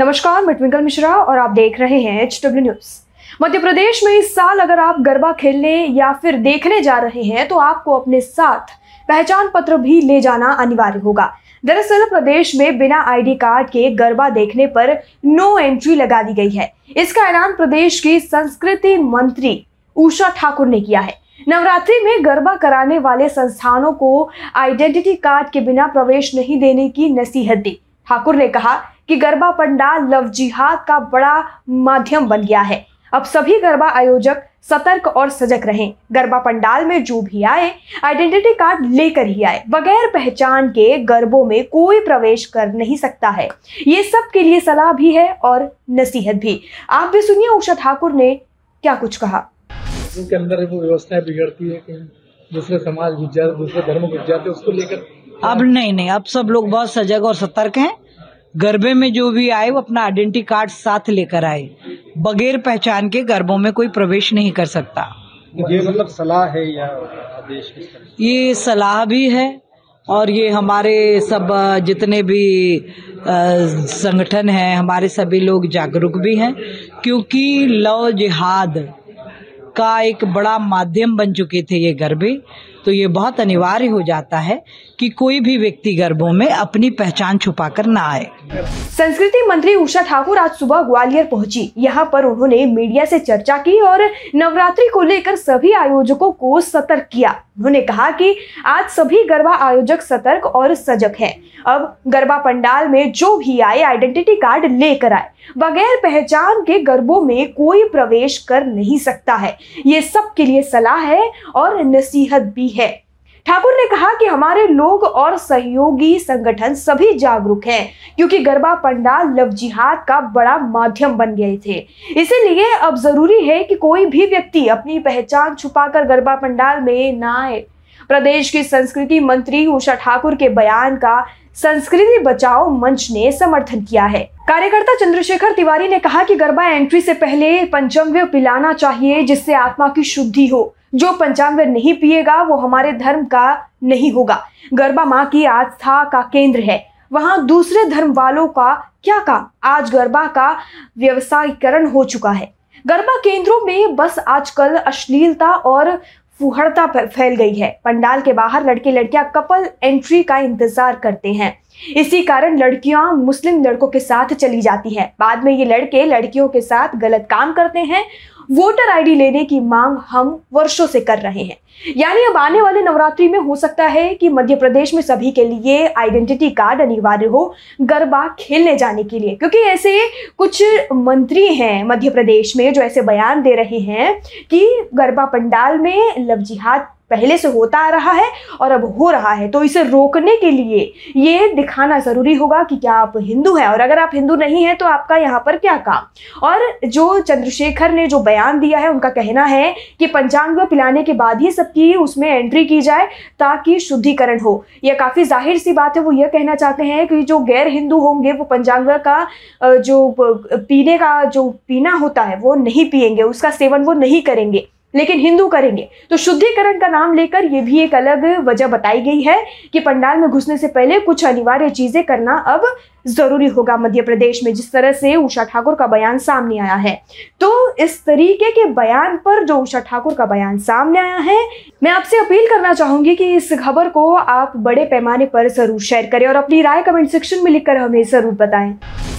नमस्कार, मैं ट्विंकल मिश्रा और आप देख रहे हैं H W news Madhya Pradesh में इस साल अगर आप गरबा खेलने या फिर देखने जा रहे हैं तो आपको अपने साथ पहचान पत्र भी ले जाना अनिवार्य होगा। दरअसल, प्रदेश में बिना आईडी कार्ड के गरबा देखने पर नो एंट्री लगा दी गई है। इसका ऐलान प्रदेश की संस्कृति मंत्री उषा ठाकुर ने किया है। नवरात्रि में गरबा कराने वाले संस्थानों को आइडेंटिटी कार्ड के बिना प्रवेश नहीं देने की नसीहत दी। ठाकुर ने कहा कि गरबा पंडाल लव जिहाद का बड़ा माध्यम बन गया है। अब सभी गरबा आयोजक सतर्क और सजग रहें। गरबा पंडाल में जो भी आए आइडेंटिटी कार्ड लेकर ही आए। बगैर पहचान के गरबों में कोई प्रवेश कर नहीं सकता है। ये सब के लिए सलाह भी है और नसीहत भी। आप भी सुनिए उषा ठाकुर ने क्या कुछ कहा। के अंदर वो व्यवस्थाएँ बिगड़ती है कहीं दूसरे समाज जाते दूसरे धर्म जाते उसको लेकर अब नहीं नहीं अब सब लोग बहुत सजग और सतर्क हैं। गरबे में जो भी आए वो अपना आइडेंटिटी कार्ड साथ लेकर आए। बगैर पहचान के गरबों में कोई प्रवेश नहीं कर सकता। ये मतलब सलाह है या आदेश ये सलाह भी है और ये हमारे सब जितने भी संगठन हैं हमारे सभी लोग जागरूक भी हैं क्योंकि लव जिहाद का एक बड़ा माध्यम बन चुके थे ये गरबे। तो ये बहुत अनिवार्य हो जाता है कि कोई भी व्यक्ति गर्भों में अपनी पहचान छुपा कर न आए। संस्कृति मंत्री उषा ठाकुर आज सुबह ग्वालियर पहुँची। यहाँ पर उन्होंने मीडिया से चर्चा की और नवरात्रि को लेकर सभी आयोजकों को सतर्क किया। उन्होंने कहा कि आज सभी गरबा आयोजक सतर्क और सजग हैं। अब गरबा पंडाल में जो भी आए, आइडेंटिटी कार्ड लेकर आए। बगैर पहचान के गरबों में कोई प्रवेश कर नहीं सकता है। ये सबके लिए सलाह है और नसीहत भी है। ठाकुर ने कहा कि हमारे लोग और सहयोगी संगठन सभी जागरूक हैं, क्योंकि गरबा पंडाल लव जिहाद का बड़ा माध्यम बन गए थे। इसीलिए अब ज़रूरी है कि कोई भी व्यक्ति अपनी पहचान छुपाकर गरबा पंडाल में ना आए। प्रदेश की संस्कृति मंत्री उषा ठाकुर के बयान का संस्कृति बचाओ मंच ने समर्थन किया है। कार्यकर्ता चंद्रशेखर तिवारी ने कहा कि गरबा एंट्री से पहले पंचमव्य पिलाना चाहिए, जिससे आत्मा की शुद्धि हो। जो पंचांग नहीं पिएगा, वो हमारे धर्म का नहीं होगा। गरबा माँ की आस्था का केंद्र है। वहाँ दूसरे धर्म वालों का क्या काम? आज गरबा का व्यवसायीकरण हो चुका है। गरबा केंद्रों में बस आजकल अश्लीलता और फुहड़ता फैल गई है। पंडाल के बाहर लड़के लड़कियाँ कपल एंट्री का इंतज़ार करते हैं। इसी कारण लड़कियाँ मुस्लिम लड़कों के साथ चली जाती हैं। बाद में ये लड़के लड़कियों के साथ गलत काम करते हैं वोटर आईडी लेने की मांग हम वर्षों से कर रहे हैं। यानी अब आने वाले नवरात्रि में हो सकता है कि मध्य प्रदेश में सभी के लिए आइडेंटिटी कार्ड अनिवार्य हो गरबा खेलने जाने के लिए। क्योंकि ऐसे कुछ मंत्री हैं मध्य प्रदेश में जो ऐसे बयान दे रहे हैं कि गरबा पंडाल में लव जिहाद पहले से होता आ रहा है और अब हो रहा है। तो इसे रोकने के लिए ये दिखाना ज़रूरी होगा कि क्या आप हिंदू हैं और अगर आप हिंदू नहीं हैं तो आपका यहाँ पर क्या काम? और जो चंद्रशेखर ने जो बयान दिया है, उनका कहना है कि पंचांग पिलाने के बाद ही सबकी उसमें एंट्री की जाए ताकि शुद्धिकरण हो। यह काफ़ी ज़ाहिर सी बात है, वो यह कहना चाहते हैं कि जो गैर हिंदू होंगे, वो पंचांग का जो पीने का जो पीना होता है, वो नहीं पियेंगे, उसका सेवन वो नहीं करेंगे। लेकिन हिंदू करेंगे। तो शुद्धिकरण का नाम लेकर यह भी एक अलग वजह बताई गई है कि पंडाल में घुसने से पहले कुछ अनिवार्य चीज़ें करना अब ज़रूरी होगा मध्य प्रदेश में, जिस तरह से उषा ठाकुर का बयान सामने आया है। तो इस तरीके के बयान पर जो उषा ठाकुर का बयान सामने आया है, मैं आपसे अपील करना चाहूँगी कि इस खबर को आप बड़े पैमाने पर ज़रूर शेयर करें और अपनी राय कमेंट सेक्शन में लिखकर हमें ज़रूर बताएँ।